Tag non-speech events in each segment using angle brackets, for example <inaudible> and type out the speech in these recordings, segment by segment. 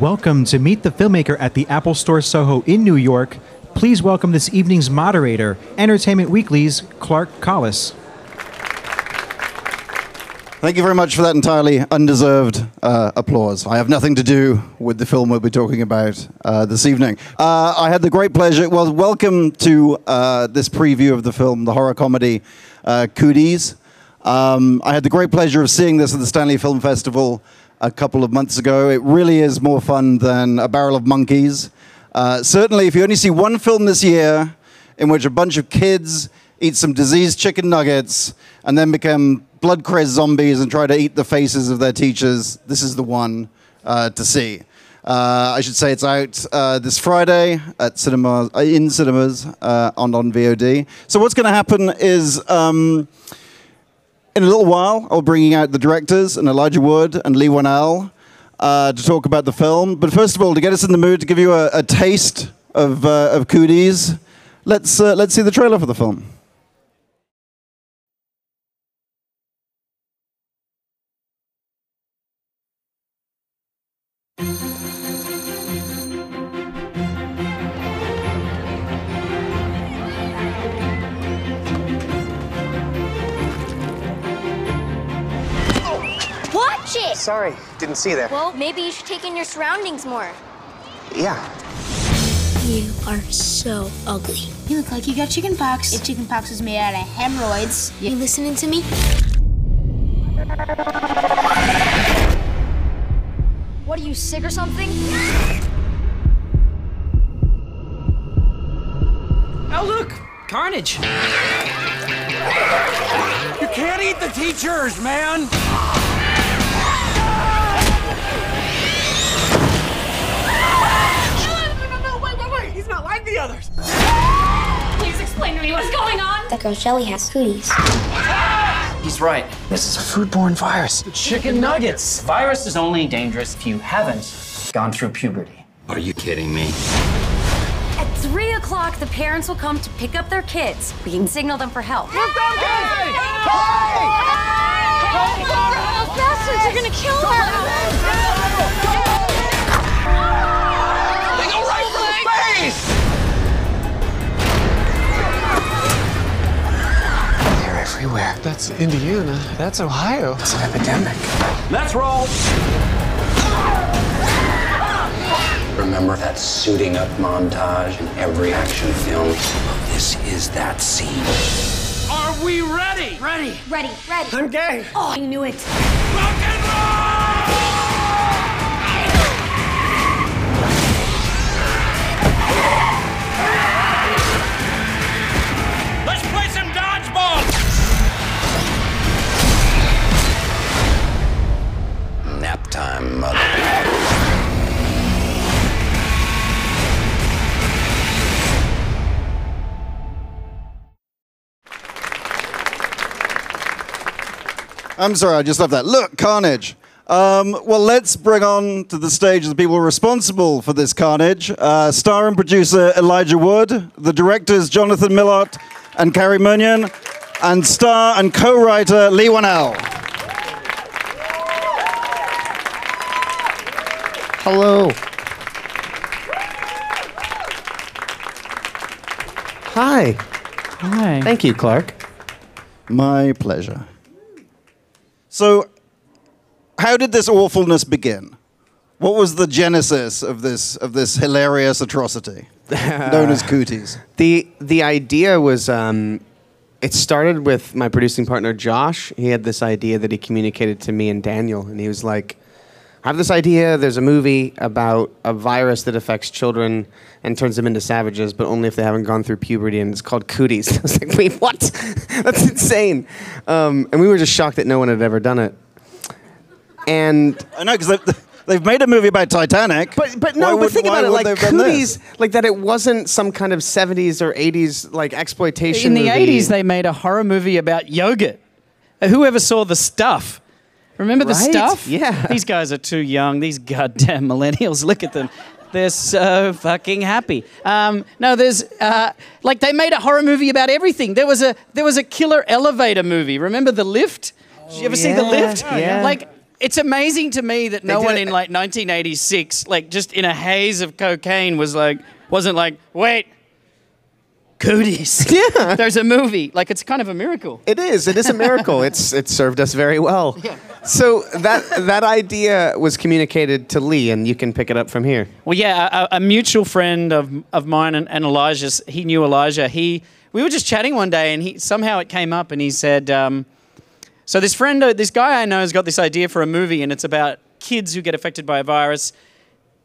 Welcome to Meet the Filmmaker at the Apple Store Soho in New York. Please welcome this evening's moderator, Entertainment Weekly's Clark Collis. Thank you very much for that entirely undeserved uh, applause. I have nothing to do with the film we'll be talking about uh, this evening. Uh, I had the great pleasure. Well, welcome to uh, this preview of the film, the horror comedy uh, Cooties. Um, I had the great pleasure of seeing this at the Stanley Film Festival a couple of months ago. It really is more fun than A Barrel of Monkeys. Uh, certainly, if you only see one film this year in which a bunch of kids eat some diseased chicken nuggets and then become blood crazed zombies and try to eat the faces of their teachers, this is the one uh, to see. Uh, I should say it's out uh, this Friday at cinema, uh, in cinemas uh, on on VOD. So what's going to happen is. Um, in a little while, I'll be bringing out the directors and Elijah Wood and Leigh Whannell uh, to talk about the film. But first of all, to get us in the mood, to give you a, a taste of, uh, of Cooties, let's, uh, let's see the trailer for the film. Sorry, didn't see that. Well, maybe you should take in your surroundings more. Yeah. You are so ugly. You look like you got chicken pox. If chicken pox was made out of hemorrhoids. You listening to me? What are you, sick or something? Oh, look! Carnage! You can't eat the teachers, man! The others! Please explain to me what's going on. That girl Shelly has cooties. He's right. This is a foodborne virus. Chicken nuggets! Virus is only dangerous if you haven't gone through puberty. Are you kidding me? At 3 o'clock, the parents will come to pick up their kids. We can signal them for help. Bastards are gonna kill her. They everywhere. That's Indiana. That's Ohio. It's an epidemic. Let's roll! Remember that suiting up montage in every action film? This is that scene. Are we ready? Ready! Ready, ready. I'm gay. Oh, I knew it. Rock I'm sorry, I just love that. Look, carnage. Um, well, let's bring on to the stage the people responsible for this carnage. Uh, star and producer Elijah Wood, the directors Jonathan Milott and Cary Murnion, and star and co-writer Leigh Whannell. Hello. Hi. Hi. Thank you, Clark. My pleasure. So, how did this awfulness begin? What was the genesis of this of this hilarious atrocity <laughs> known as cooties? The the idea was um, it started with my producing partner Josh. He had this idea that he communicated to me and Daniel, and he was like, "I have this idea. There's a movie about a virus that affects children and turns them into savages, but only if they haven't gone through puberty, and it's called Cooties." <laughs> I was like, "Wait, what? <laughs> That's insane!" Um, and we were just shocked that no one had ever done it. And I know because they've, they've made a movie about Titanic. But but Why no, would- but think about it. Like they have done this? Cooties, like that. It wasn't some kind of '70s or '80s like exploitation. In the movie. 80s, they made a horror movie about yogurt. Whoever saw the stuff? Remember the Right, stuff? yeah. These guys are too young. These goddamn <laughs> millennials. Look at them. They're so fucking happy. Um, no, there's uh, like they made a horror movie about everything. There was a there was a killer elevator movie. Remember the lift? Did you ever see the yeah, lift? yeah. Like it's amazing to me that no one in like 1986, like just in a haze of cocaine, was like, wasn't like, wait, cooties. <laughs> Yeah. There's a movie. Like it's kind of a miracle. It is. It is a miracle. it's <laughs> it served us very well. Yeah. So that that idea was communicated to Leigh, and you can pick it up from here. Well, yeah, a, a mutual friend of, of mine and, and Elijah's, he knew Elijah. He, we were just chatting one day, and he somehow it came up, and he said, um, "So this friend, uh, this guy I know, has got this idea for a movie, and it's about kids who get affected by a virus,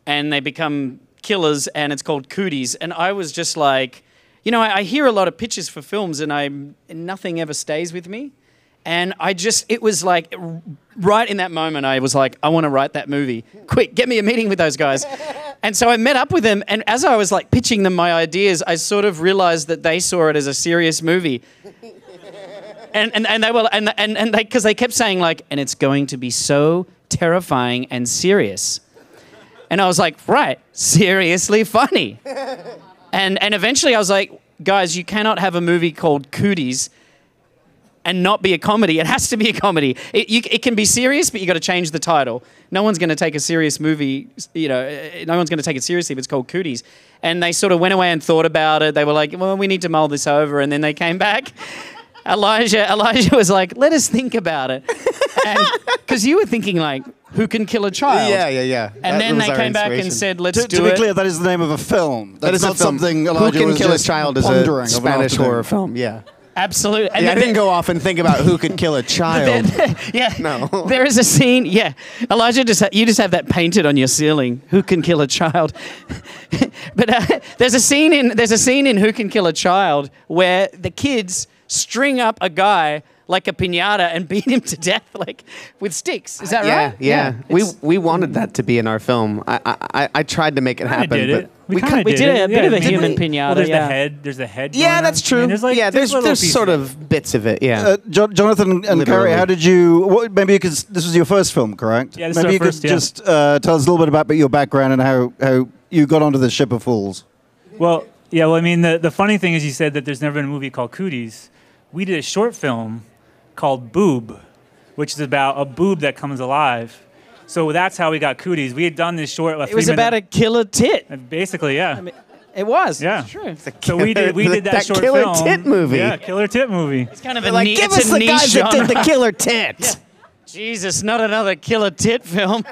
and they become killers, and it's called Cooties." And I was just like, you know, I, I hear a lot of pitches for films, and I nothing ever stays with me. And I just, it was like, right in that moment, I was like, I want to write that movie. Quick, get me a meeting with those guys. <laughs> And so I met up with them, and as I was like pitching them my ideas, I sort of realized that they saw it as a serious movie. <laughs> And, and, and they were, and, and, and they, because they kept saying, like, and it's going to be so terrifying and serious. And I was like, right, seriously funny. <laughs> And, and eventually I was like, guys, you cannot have a movie called Cooties and not be a comedy. It has to be a comedy. It, you, it can be serious, but you got to change the title. No one's going to take a serious movie. You know, eh, no one's going to take it seriously if it's called Cooties. And they sort of went away and thought about it. They were like, "Well, we need to mull this over." And then they came back. Elijah, Elijah was like, "Let us think about it," because <laughs> you were thinking like, "Who can kill a child?" Yeah, yeah, yeah. And That then was they our came back and inspiration. said, "Let's To, do to be it." clear, that is the name of a film. That's That is not a film. something Who can was kill a just child is pondering a of an Spanish afternoon. horror film. Yeah. Absolutely. And yeah I then- didn't go off and think about who could kill a <laughs> child. <laughs> yeah. No. There is a scene. Yeah. Elijah just ha- you just have that painted on your ceiling. Who can kill a child? but uh, there's a scene in there's a scene in Who Can Kill a Child where the kids string up a guy like a piñata and beat him to death <laughs> like with sticks. Is that yeah, right? yeah. We It's- we wanted that to be in our film. I I, I- I tried to make it Kinda happen, did but it. We, we kind of we did a it. bit of a didn't human we? piñata, Well, there's yeah. the head. There's the head. yeah, going that's on. I true. mean, there's like yeah, there's little there's sort of bits of it. Yeah. Uh, jo- Jonathan and Literally. Cary, how did you? What, maybe you could. This was your first film, correct? Yeah, this is maybe our you first, could yeah. just uh, tell us a little bit about your background and how how you got onto the ship of fools. Well, yeah. Well, I mean, the the funny thing is, you said that there's never been a movie called Cooties. We did a short film called Boob, which is about a boob that comes alive. So that's how we got Cooties. We had done this short. It was about a killer tit. Basically, yeah. It was. Yeah. It's true. so we did we did that, that short killer film. tit movie. Yeah, killer tit movie. It's kind of They're a like, ni- give us a the niche guys that did the killer tit. Jesus, not another killer tit film.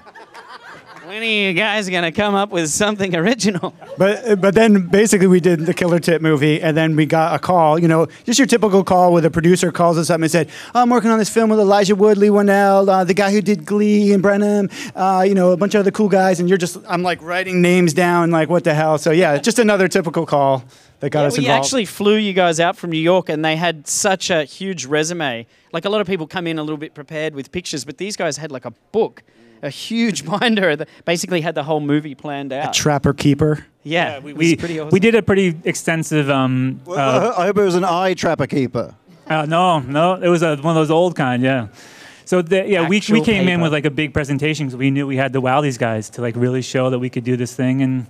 When are you guys gonna come up with something original? But but then basically we did the Killer Tip movie, and then we got a call. You know, just your typical call where the producer calls us up and said, oh, "I'm working on this film with Elijah Wood, Leigh Whannell, uh, the guy who did Glee and Brenham, uh, you know, a bunch of other cool guys." And you're just, I'm like writing names down, like what the hell. So yeah, just another typical call that got Yeah, us we involved. actually flew you guys out from New York, and they had such a huge resume. Like a lot of people come in a little bit prepared with pictures, but these guys had like a book, a huge <laughs> binder that basically had the whole movie planned out. A Trapper Keeper. yeah, we we, awesome. we did a pretty extensive. Um, uh, I hope it was an eye trapper keeper. Uh, no, no, it was a, one of those old kind, yeah. So the, yeah, we, we Actual came in with like a big presentation because we knew we had to wow these guys to like really show that we could do this thing, and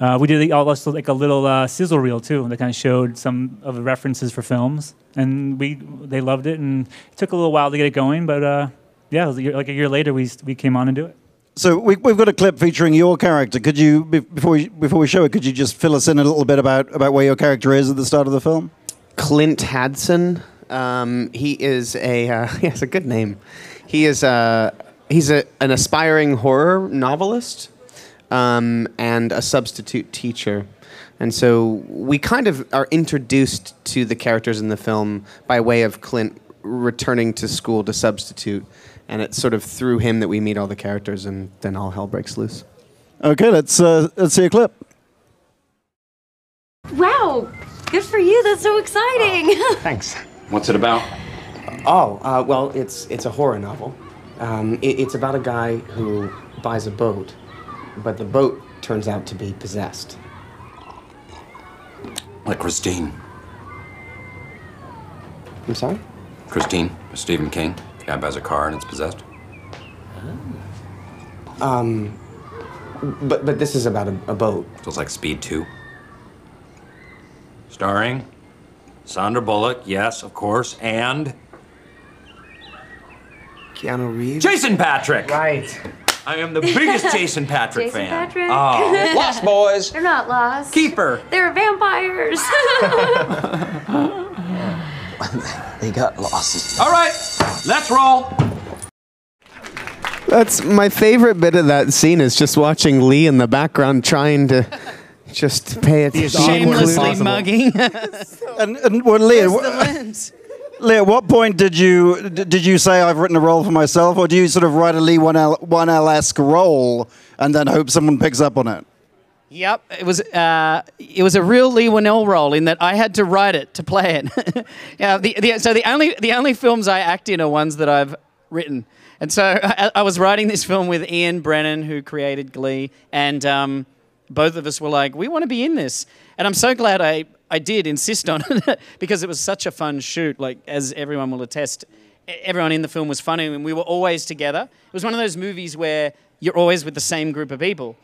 uh, we did like, also like a little uh, sizzle reel too that kind of showed some of the references for films, and we they loved it, and it took a little while to get it going, but uh, yeah, was a year- like a year later we we came on and do it. So we, we've got a clip featuring your character. Could you, before we, before we show it, could you just fill us in a little bit about, about where your character is at the start of the film? Clint Hadson. Um, he is a uh, <laughs> he has a good name. He is a he's a, an aspiring horror novelist um, and a substitute teacher. And so we kind of are introduced to the characters in the film by way of Clint returning to school to substitute. And it's sort of through him that we meet all the characters, and then all hell breaks loose. Okay, let's uh, let's see a clip. Wow, good for you. That's so exciting. <laughs> Thanks. What's it about? Oh, uh, well, it's it's a horror novel. Um, it, it's about a guy who buys a boat, but the boat turns out to be possessed. Like Christine. I'm sorry. Christine, Stephen King. The guy buys a car and it's possessed. Um, but but this is about a, a boat. So it's like Speed 2. Starring Sandra Bullock, yes, of course, and Keanu Reeves. Jason Patric. Right. I am the biggest <laughs> Jason Patric Jason fan. Patric. Oh, <laughs> Lost Boys. They're not lost. Keeper. They're vampires. <laughs> They got lost. All right, let's roll. That's my favorite bit of that scene is just watching Leigh in the background trying to just pay attention. Shamelessly mugging. <laughs> And, and well, Leah, Where's the wh- lens? Leah, at what point did you did you say I've written a role for myself, or do you sort of write a Lee one L one L esque role and then hope someone picks up on it? Yep, it was uh, it was a real Leigh Whannell role in that I had to write it to play it. <laughs> yeah, the, the, so the only the only films I act in are ones that I've written, and so <laughs> I, I was writing this film with Ian Brennan, who created Glee, and um, both of us were like, we want to be in this, and I'm so glad I I did insist on it <laughs> because it was such a fun shoot. Like as everyone will attest, everyone in the film was funny, and we were always together. It was one of those movies where you're always with the same group of people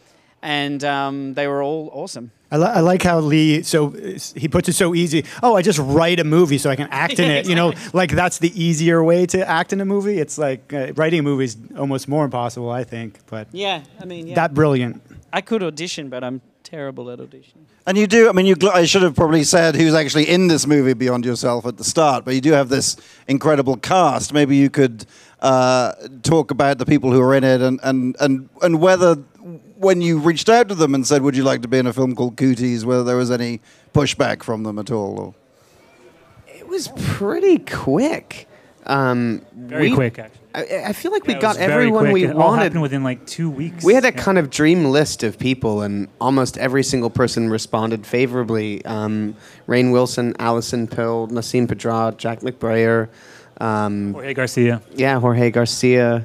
and um, they were all awesome. I, li- I like how Leigh so he puts it so easy. Oh, I just write a movie so I can act in <laughs> it. You know, like that's the easier way to act in a movie. It's like uh, writing a movie is almost more impossible, I think. But Yeah, I mean, yeah. that brilliant. I could audition, but I'm terrible at auditioning. And you do. I mean, you. gl- I should have probably said who's actually in this movie beyond yourself at the start, but you do have this incredible cast. Maybe you could uh, talk about the people who are in it, and and and and whether when you reached out to them and said, "Would you like to be in a film called Cooties?" whether there was any pushback from them at all. Or... It was pretty quick. Um, Very we- quick, actually. I, I feel like we Yeah, it got everyone quick. we It all wanted. happened within like two weeks. We had a Yeah. kind of dream list of people, and almost every single person responded favorably. Um, Rainn Wilson, Alison Pill, Nasim Pedrad, Jack McBrayer, um, Jorge Garcia. Yeah, Jorge Garcia.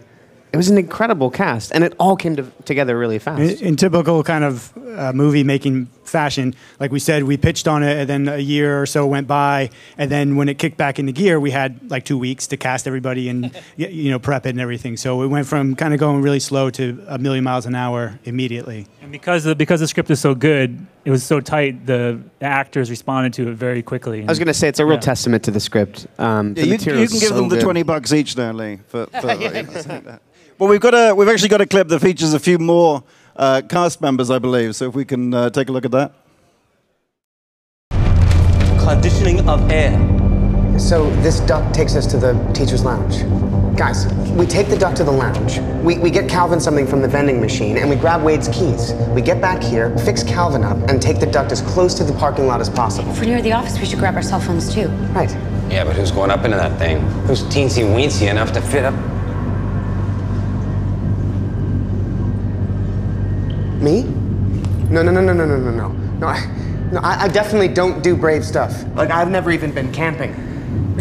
It was an incredible cast, and it all came to, together really fast. In, in typical kind of uh, movie making fashion, like we said, we pitched on it, and then a year or so went by, and then when it kicked back into gear, we had like two weeks to cast everybody and <laughs> you know prep it and everything. So it went from kind of going really slow to a million miles an hour immediately. And because the, because the script is so good, it was so tight. The, the acters responded to it very quickly. I was going to say it's a real testament to the script. Um, Yeah, the you, you can give so them the good. twenty bucks each now, Leigh. For, for Yeah, you know, exactly. saying that. Well, we've got a we've actually got a clip that features a few more uh, cast members, I believe. So if we can uh, take a look at that. Conditioning of air. So this duct takes us to the teacher's lounge. Guys, we take the duct to the lounge. We, we get Calvin something from the vending machine, and we grab Wade's keys. We get back here, fix Calvin up, and take the duct as close to the parking lot as possible. If we're near the office, we should grab our cell phones too. Right. Yeah, but who's going up into that thing? Who's teensy weensy enough to fit up? Me? No, no, no, no, no, no, no, no. No, I, no, I, I definitely don't do brave stuff. Like, I've never even been camping.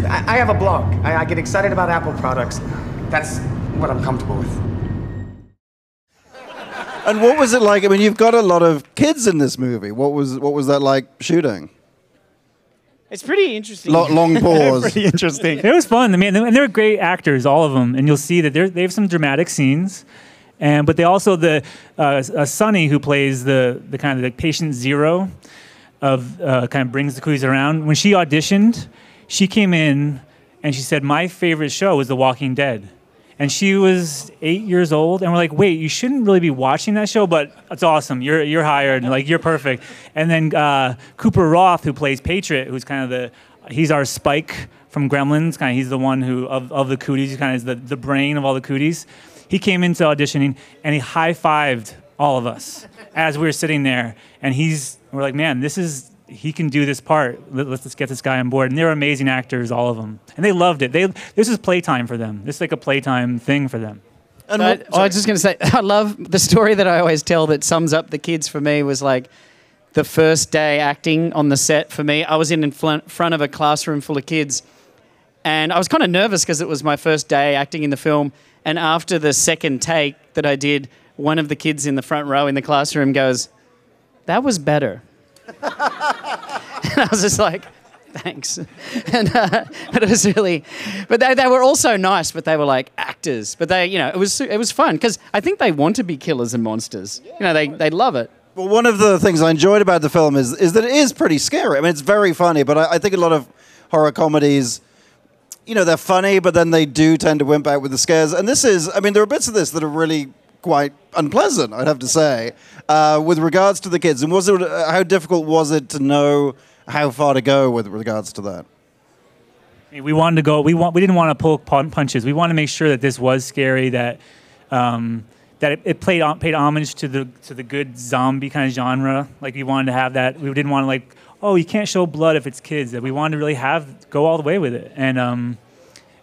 I, I have a blog. I, I get excited about Apple products. That's what I'm comfortable with. And what was it like? I mean, you've got a lot of kids in this movie. What was what was that like shooting? It's pretty interesting. Lo- long <laughs> pause. Pretty interesting. It was fun. I mean, and they're great actors, all of them. And you'll see that they're, they have some dramatic scenes. And but they also the uh, Sunny who plays the the kind of the patient zero of uh, kind of brings the cooties around. When she auditioned, she came in and she said, "My favorite show was The Walking Dead." And she was eight years old, and we're like, "Wait, you shouldn't really be watching that show, but it's awesome. You're you're hired, like you're perfect." And then uh, Cooper Roth, who plays Patriot, who's kind of the he's our Spike from Gremlins. Kind of he's the one who of, of the cooties, kind of is the, the brain of all the cooties. He came into auditioning and he high fived all of us as we were sitting there, and he's we're like, "Man, this is." He can do this part. Let- Let's just get this guy on board. And they're amazing actors, all of them, and they loved it. They this is playtime for them. This is like a playtime thing for them. And I, oh, I was just going to say, <laughs> I love the story that I always tell that sums up the kids for me was like the first day acting on the set for me. I was in, in fl- front of a classroom full of kids, and I was kind of nervous because it was my first day acting in the film. And after the second take that I did, one of the kids in the front row in the classroom goes, That was better. <laughs> and I was just like, thanks. <laughs> And uh, but it was really, but they, they were also nice, but they were like actors. But they, you know, it was it was fun because I think they want to be killers and monsters. You know, they they love it. Well, one of the things I enjoyed about the film is is that it is pretty scary. I mean, it's very funny, but I, I think a lot of horror comedies, you know, they're funny, but then they do tend to wimp out with the scares. And this is, I mean, there are bits of this that are really quite unpleasant, I'd have to say, uh, with regards to the kids. And was it, uh, how difficult was it to know how far to go with regards to that? We wanted to go. We want. We didn't want to pull punches. We wanted to make sure that this was scary. That um, that it, it played paid homage to the to the good zombie kind of genre. Like we wanted to have that. We didn't want to like, oh, you can't show blood if it's kids. That we wanted to really have go all the way with it. And um,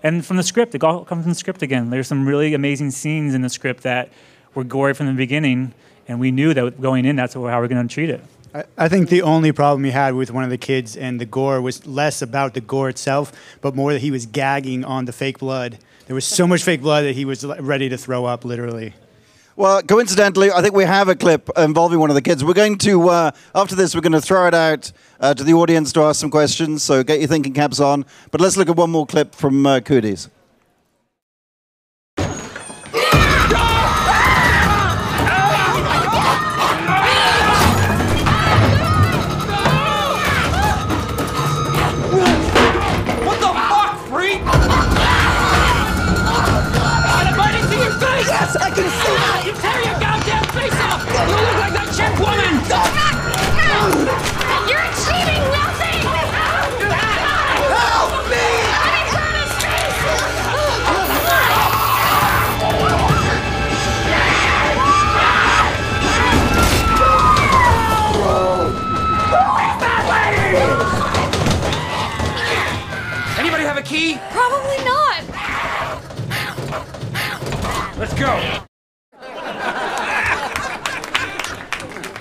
and from the script, it all comes from the script again. There's some really amazing scenes in the script that were gory from the beginning, and we knew that going in, that's how we're going to treat it. I, I think the only problem we had with one of the kids and the gore was less about the gore itself, but more that he was gagging on the fake blood. There was so much fake blood that he was ready to throw up, literally. Well, coincidentally, I think we have a clip involving one of the kids. We're going to, uh, after this, we're going to throw it out uh, to the audience to ask some questions. So get your thinking caps on. But let's look at one more clip from uh, Cooties.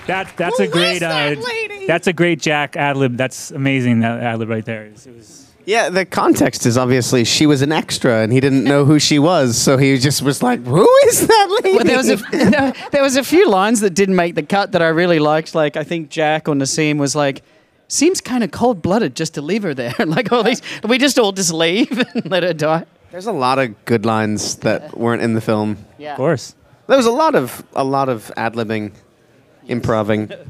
That that's a great. Uh, that's a great Jack ad lib. That's amazing. That ad lib right there. It was- it was- Yeah, the context is obviously she was an extra and he didn't know who she was, so he just was like, "Who is that lady?" Well, there was a <laughs> there was a few lines that didn't make the cut that I really liked. Like I think Jack or Nasim was like, "Seems kind of cold blooded just to leave her there." <laughs> like all these, we just all just leave <laughs> and let her die. There's a lot of good lines that weren't in the film. Yeah. Of course. There was a lot of a lot of ad libbing, improving. <laughs>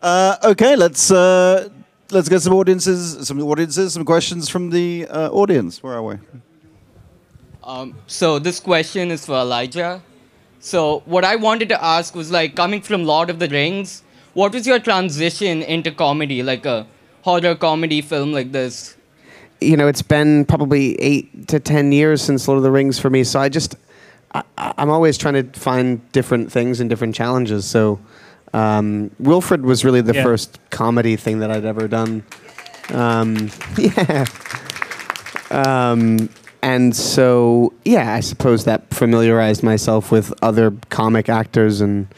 Uh, okay, let's uh, let's get some audiences, some audiences, some questions from the uh, audience. Where are we? Um, so this question is for Elijah. So what I wanted to ask was like coming from Lord of the Rings, what was your transition into comedy, like a horror comedy film like this? You know, it's been probably eight to ten years since Lord of the Rings for me, so I just I, I- I'm always trying to find different things and different challenges. So um, Wilfred was really the Yeah. first comedy thing that I'd ever done. Um, <laughs> yeah. Um, and so, yeah, I suppose that familiarized myself with other comic actors and,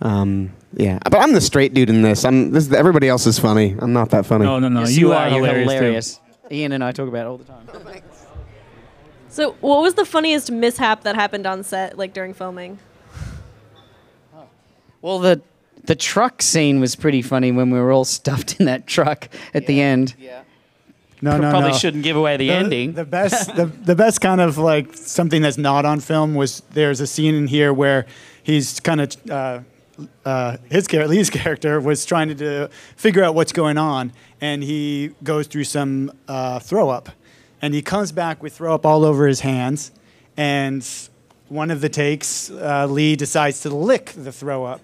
um, yeah. But I'm the straight dude in this. I'm this. Everybody else is funny. I'm not that funny. No, no, no. Yes, you, you are, are. You're hilarious. too. hilarious. Ian and I talk about it all the time. <laughs> So, what was the funniest mishap that happened on set, like during filming? Well, the the truck scene was pretty funny when we were all <laughs> stuffed in that truck at the end. Yeah. No, no, Probably no. shouldn't give away the, ending. The best, the, the best kind of like something that's not on film was there's a scene in here where he's kind of uh, uh, his character, Leigh's <laughs> character, was trying to do, figure out what's going on, and he goes through some uh, throw up, and he comes back with throw up all over his hands, and one of the takes, uh, Leigh decides to lick the throw up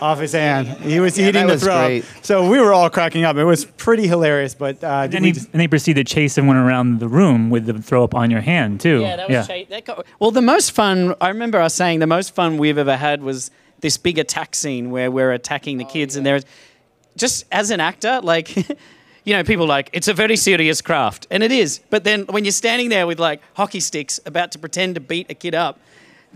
off his hand. He was Yeah, eating that the was throw great. up, so we were all cracking up. It was pretty hilarious, but uh, And then we he, just- and they proceeded to chase everyone around the room with the throw up on your hand too. Yeah, that was shade- that got- well, the most fun, I remember us saying the most fun we've ever had was this big attack scene where we're attacking the kids, and there's just as an actor, like, <laughs> you know, people like, it's a very serious craft, and it is. But then when you're standing there with like hockey sticks about to pretend to beat a kid up,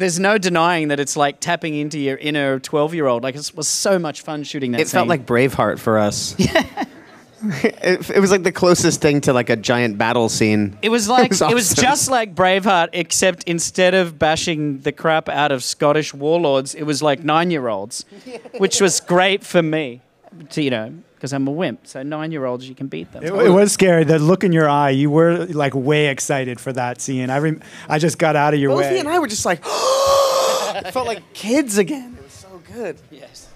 there's no denying that it's like tapping into your inner 12 year old. Like, it was so much fun shooting that It felt like Braveheart for us. <laughs> it, it was like the closest thing to like a giant battle scene. It was like <laughs> it was, awesome. just like Braveheart, except instead of bashing the crap out of Scottish warlords, it was like nine-year-olds, <laughs> which was great for me, to, you know, because I'm a wimp. So nine-year-olds, you can beat them. It, it was scary. The look in your eye, you were like way excited for that scene. I rem- I just got out of your Both way. he and I were just like, <gasps> it felt like kids again. It was so good. Yes.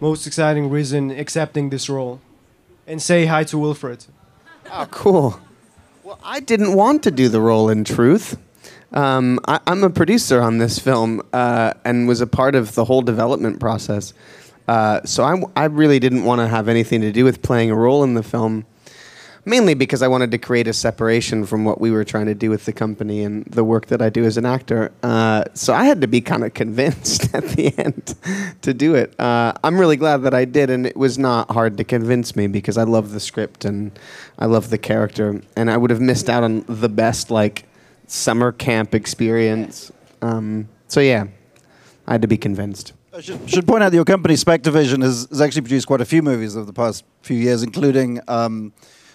Most exciting reason accepting this role. And say hi to Wilfred. Oh, cool. Well, I didn't want to do the role in truth. Um, I, I'm a producer on this film uh, and was a part of the whole development process. Uh, so I, I really didn't want to have anything to do with playing a role in the film, mainly because I wanted to create a separation from what we were trying to do with the company and the work that I do as an actor. Uh, so I had to be kind of convinced <laughs> at the end to do it. Uh, I'm really glad that I did, and it was not hard to convince me because I love the script and I love the character, and I would have missed out on the best like summer camp experience. Um, so yeah, I had to be convinced. I should, should point out that your company, SpectreVision, has, has actually produced quite a few movies over the past few years, including um,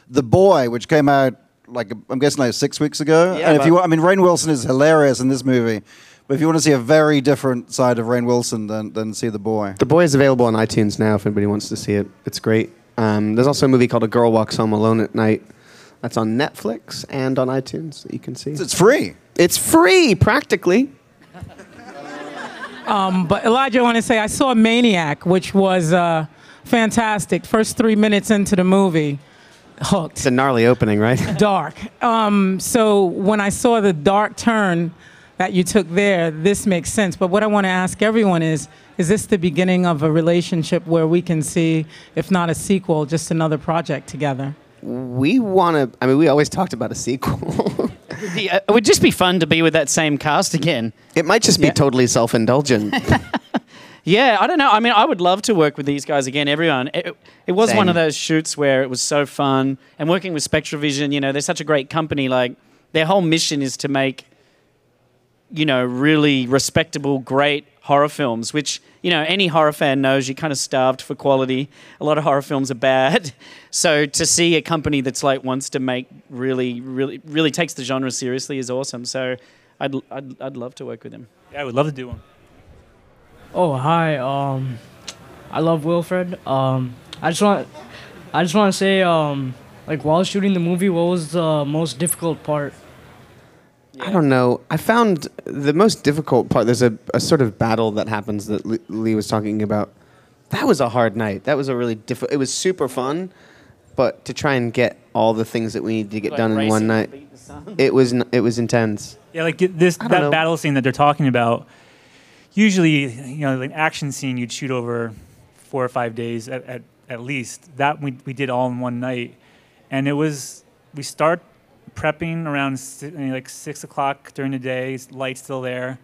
The Boy, which came out like I'm guessing like six weeks ago. Yeah, and if you, want, I mean, Rainn Wilson is hilarious in this movie, but if you want to see a very different side of Rainn Wilson, then then see The Boy. The Boy is available on iTunes now if anybody wants to see it. It's great. Um, there's also a movie called A Girl Walks Home Alone at Night. That's on Netflix and on iTunes that you can see. It's free. It's free, practically. Um, but Elijah, I want to say I saw Maniac, which was uh, fantastic. First three minutes into the movie, hooked. It's a gnarly opening, right? <laughs> dark. Um, so when I saw the dark turn that you took there, this makes sense. But what I want to ask everyone is, is this the beginning of a relationship where we can see, if not a sequel, just another project together? We want to. I mean, we always talked about a sequel. <laughs> Yeah, uh, it would just be fun to be with that same cast again. it might just be totally self-indulgent. <laughs> <laughs> Yeah, I don't know. I mean, I would love to work with these guys again. Everyone. It, it was one of those shoots where it was so fun, and working with SpectreVision. You know, they're such a great company. Like their whole mission is to make, you know, really respectable, great horror films. Which you know, any horror fan knows you're kind of starved for quality. A lot of horror films are bad. <laughs> So to see a company that's like wants to make really, really, really takes the genre seriously is awesome. So I'd, I'd, I'd love to work with them. Yeah, I would love to do one. Oh hi, um, I love Wilfred. Um, I just want, I just want to say, um, like while shooting the movie, what was the most difficult part? I don't know. I found the most difficult part. There's a, a sort of battle that happens that Leigh- Leigh was talking about. That was a hard night. That was a really difficult. It was super fun, but to try and get all the things that we need to get Like done in one night, beat the sun. it was n- it was intense. Yeah, like this that know. battle scene that they're talking about. Usually, you know, an action scene you'd shoot over four or five days at, at, at least. That we we did all in one night, and it was we start prepping around like six o'clock during the day. Lights still there,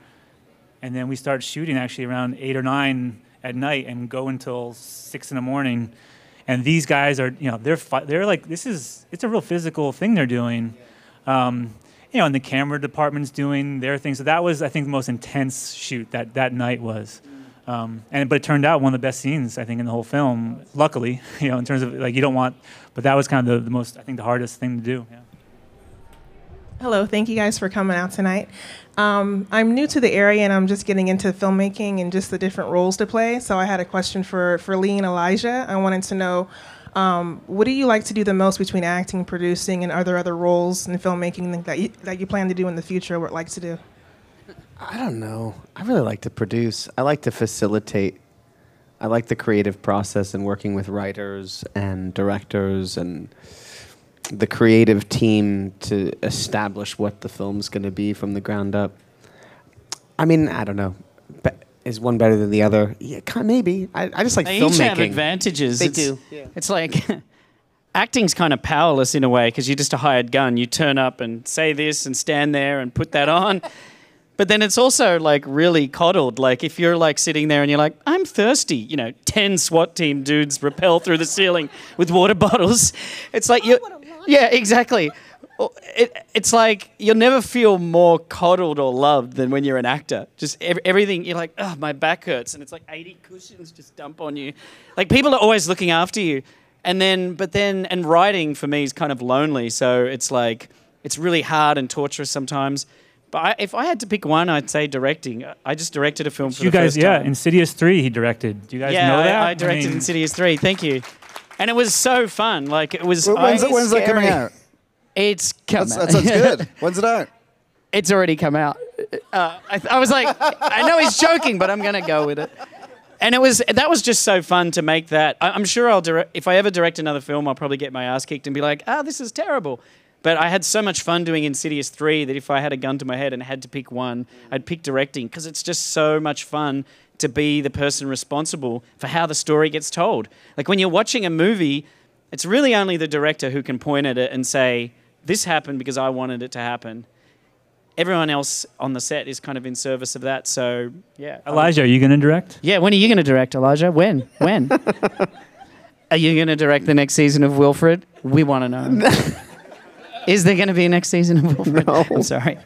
and then we start shooting actually around eight or nine at night and go until six in the morning. And these guys are, you know, they're they're like this is it's a real physical thing they're doing. Um, you know, and the camera department's doing their thing. So that was, I think, the most intense shoot that that night was. Um, and but it turned out one of the best scenes I think in the whole film. Luckily, <laughs> you know, in terms of like you don't want, but that was kind of the, the most I think the hardest thing to do. Yeah. Hello, thank you guys for coming out tonight. Um, I'm new to the area and I'm just getting into filmmaking and just the different roles to play. So I had a question for, for Leigh and Elijah. I wanted to know um, what do you like to do the most between acting, producing, and other other roles in filmmaking that you, that you plan to do in the future or would like to do? I don't know. I really like to produce. I like to facilitate. I like the creative process and working with writers and directors and the creative team to establish what the film's going to be from the ground up. I mean, I don't know. Be- is one better than the other? Yeah, kind maybe. I, I just like they filmmaking. each have advantages. They it's, do. It's like <laughs> acting's kind of powerless in a way because you're just a hired gun. You turn up and say this and stand there and put that on. <laughs> But then it's also like really coddled. Like if you're like sitting there and you're like, I'm thirsty, you know, 10 SWAT team dudes rappel through the ceiling with water <laughs> bottles. It's like you Yeah, exactly. Oh, it, it's like you'll never feel more coddled or loved than when you're an actor. Just ev- everything, you're like, oh, my back hurts. And it's like 80 cushions just dump on you. Like people are always looking after you. And then, but then, and writing for me is kind of lonely. So it's like, it's really hard and torturous sometimes. But I, if I had to pick one, I'd say directing. I just directed a film for you guys, yeah, time. Insidious three he directed. Do you guys yeah, know I- that? I, directed mean, Insidious 3. Thank you. And it was so fun. Like, it was. Wh- when's I- it- when's that coming out? It's come That's- that sounds <laughs> good. When's it out? It's already come out. Uh, I, I was like, I know he's joking, but I'm gonna go with it. And it was that was just so fun to make that. I, I'm sure I'll direct if I ever direct another film, I'll probably get my ass kicked and be like, ah, this is terrible. But I had so much fun doing Insidious 3 that if I had a gun to my head and had to pick one, I'd pick directing because it's just so much fun to be the person responsible for how the story gets told. Like when you're watching a movie, it's really only the director who can point at it and say, This happened because I wanted it to happen. Everyone else on the set is kind of in service of that. So, yeah. Elijah, are you going to direct? Yeah, when are you going to direct, Elijah? When? When? <laughs> are you going to direct the next season of Wilfred? We want to know. <laughs> Is there going to be a next season of Wilfred? No. I'm sorry.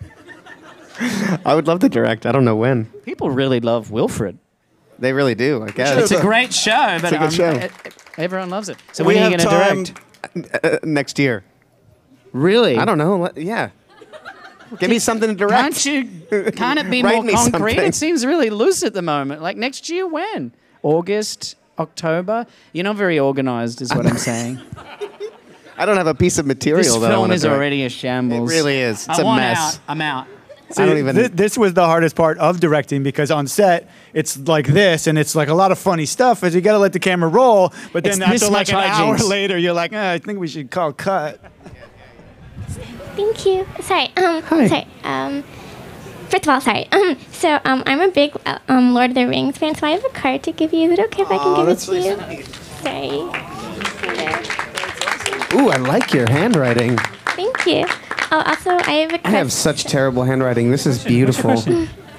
I would love to direct. I don't know when. People really love Wilfred. They really do. I guess It's a great show, but It's a good um, show. everyone loves it. So We when are you going to time- direct? Uh, next year. Really? I don't know. Yeah. Give me something to direct. Can't you? Can't it be <laughs> more me concrete? something. It seems really loose at the moment. Like next year, when? August, October? You're not very organised, is what I'm saying. <laughs> I don't have a piece of material. This that I film wanna is direct. already a shambles. It really is. It's I a want mess. out. I'm out. See, I don't even- thi- this was the hardest part of directing because on set it's like this, and it's like a lot of funny stuff. As you got to let the camera roll, but then It's after like much an hour later, you're like, "Ah, I think we should call cut. Thank you. Sorry. Um, Hi. Sorry. Um, first of all, sorry. <laughs> Um, so um, I'm a big uh, um, Lord of the Rings fan, so I have a card to give you. Is it okay if I can give it to you? really Sorry. Ooh, I like your handwriting. Thank you. Oh, also, I have a I card. have such terrible handwriting. This is beautiful.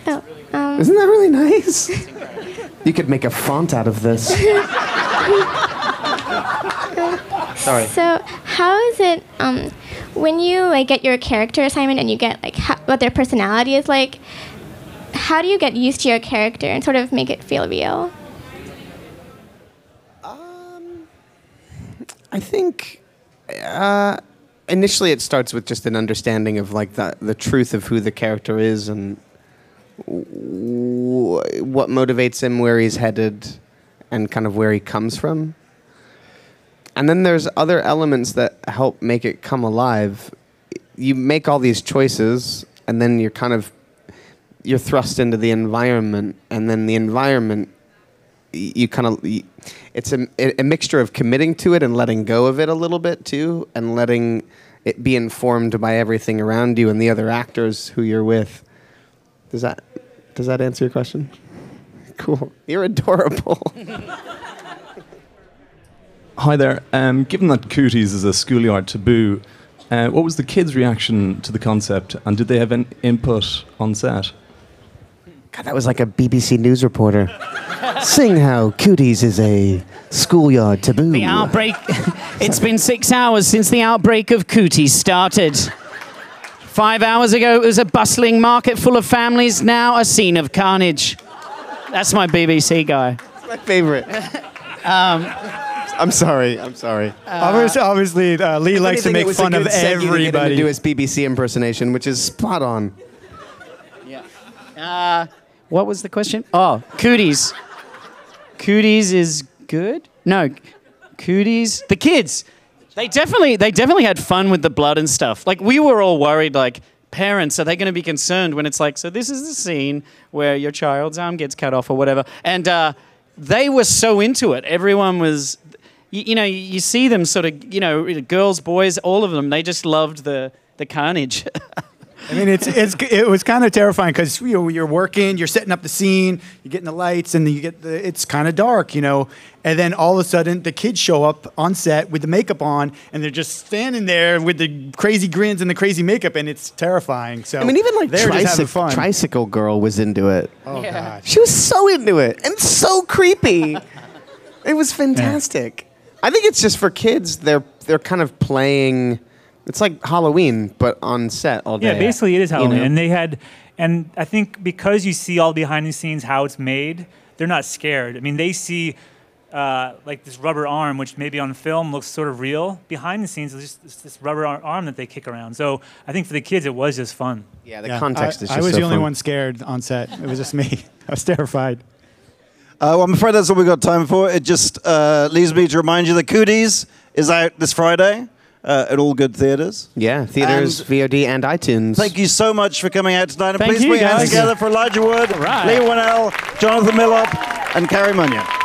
Oh, um, Isn't that really nice? You could make a font out of this. <laughs> Sorry. So, how is it um, when you like get your character assignment and you get like how, what their personality is like? How do you get used to your character and sort of make it feel real? I think uh, initially it starts with just an understanding of like the the truth of who the character is and w- what motivates him, where he's headed, and kind of where he comes from. And then there's other elements that help make it come alive. You make all these choices, and then you're kind of you're thrust into the environment, and then the environment you kind of it's a, a mixture of committing to it and letting go of it a little bit too and letting it be informed by everything around you and the other actors who you're with does that does that answer your question cool you're adorable <laughs> Hi there. Um, given that cooties is a schoolyard taboo, uh, what was the kids' reaction to the concept, and did they have an input on set? God that was like a bbc news reporter sing how cooties is a schoolyard taboo The outbreak. it's been six hours since the outbreak of cooties started. Five hours ago, it was a bustling market full of families. Now, a scene of carnage. That's my BBC guy. my favorite <laughs> Um, i'm sorry i'm sorry obviously, obviously uh, Leigh likes to make fun of good segue to get him to everybody. do his bbc impersonation which is spot on Yeah. Uh, what was the question? Oh, cooties. Cooties is good? No, cooties. The kids. They definitely, they definitely had fun with the blood and stuff. Like we were all worried, like parents, are they going to be concerned when it's like, so this is the scene where your child's arm gets cut off or whatever, and uh, they were so into it. Everyone was. You, you know, you, you see them sort of, you know, girls, boys, all of them. They just loved the the carnage. <laughs> I mean, it's it's it was kind of terrifying because you know, you're working, you're setting up the scene, you're getting the lights, and then you get the it's kind of dark, you know, and then all of a sudden the kids show up on set with the makeup on, and they're just standing there with the crazy grins and the crazy makeup, and it's terrifying. So I mean, even like they're just having tricyc- fun. Tricycle Girl was into it. Oh god, She was so into it and so creepy. it was fantastic. I think it's just for kids. They're they're kind of playing. It's like Halloween, but on set all day. Yeah, basically it is You Halloween, know? and they had, and I think because you see all behind the scenes how it's made, they're not scared. I mean, they see uh, like this rubber arm, which maybe on film looks sort of real. Behind the scenes, it's just it's this rubber arm that they kick around. So I think for the kids, it was just fun. Yeah, the Yeah, context I, is I was so the only fun. one scared on set. It was just me. <laughs> I was terrified. Uh, well, I'm afraid that's all we've got time for. It just uh, leaves me to remind you that Cooties is out this Friday uh, at all good theaters. Yeah, theaters, VOD, and iTunes. Thank you so much for coming out tonight. And Thank please you, put your hands together for Elijah Wood, right. Leigh Whannell, Jonathan Milott, and Cary Murnion.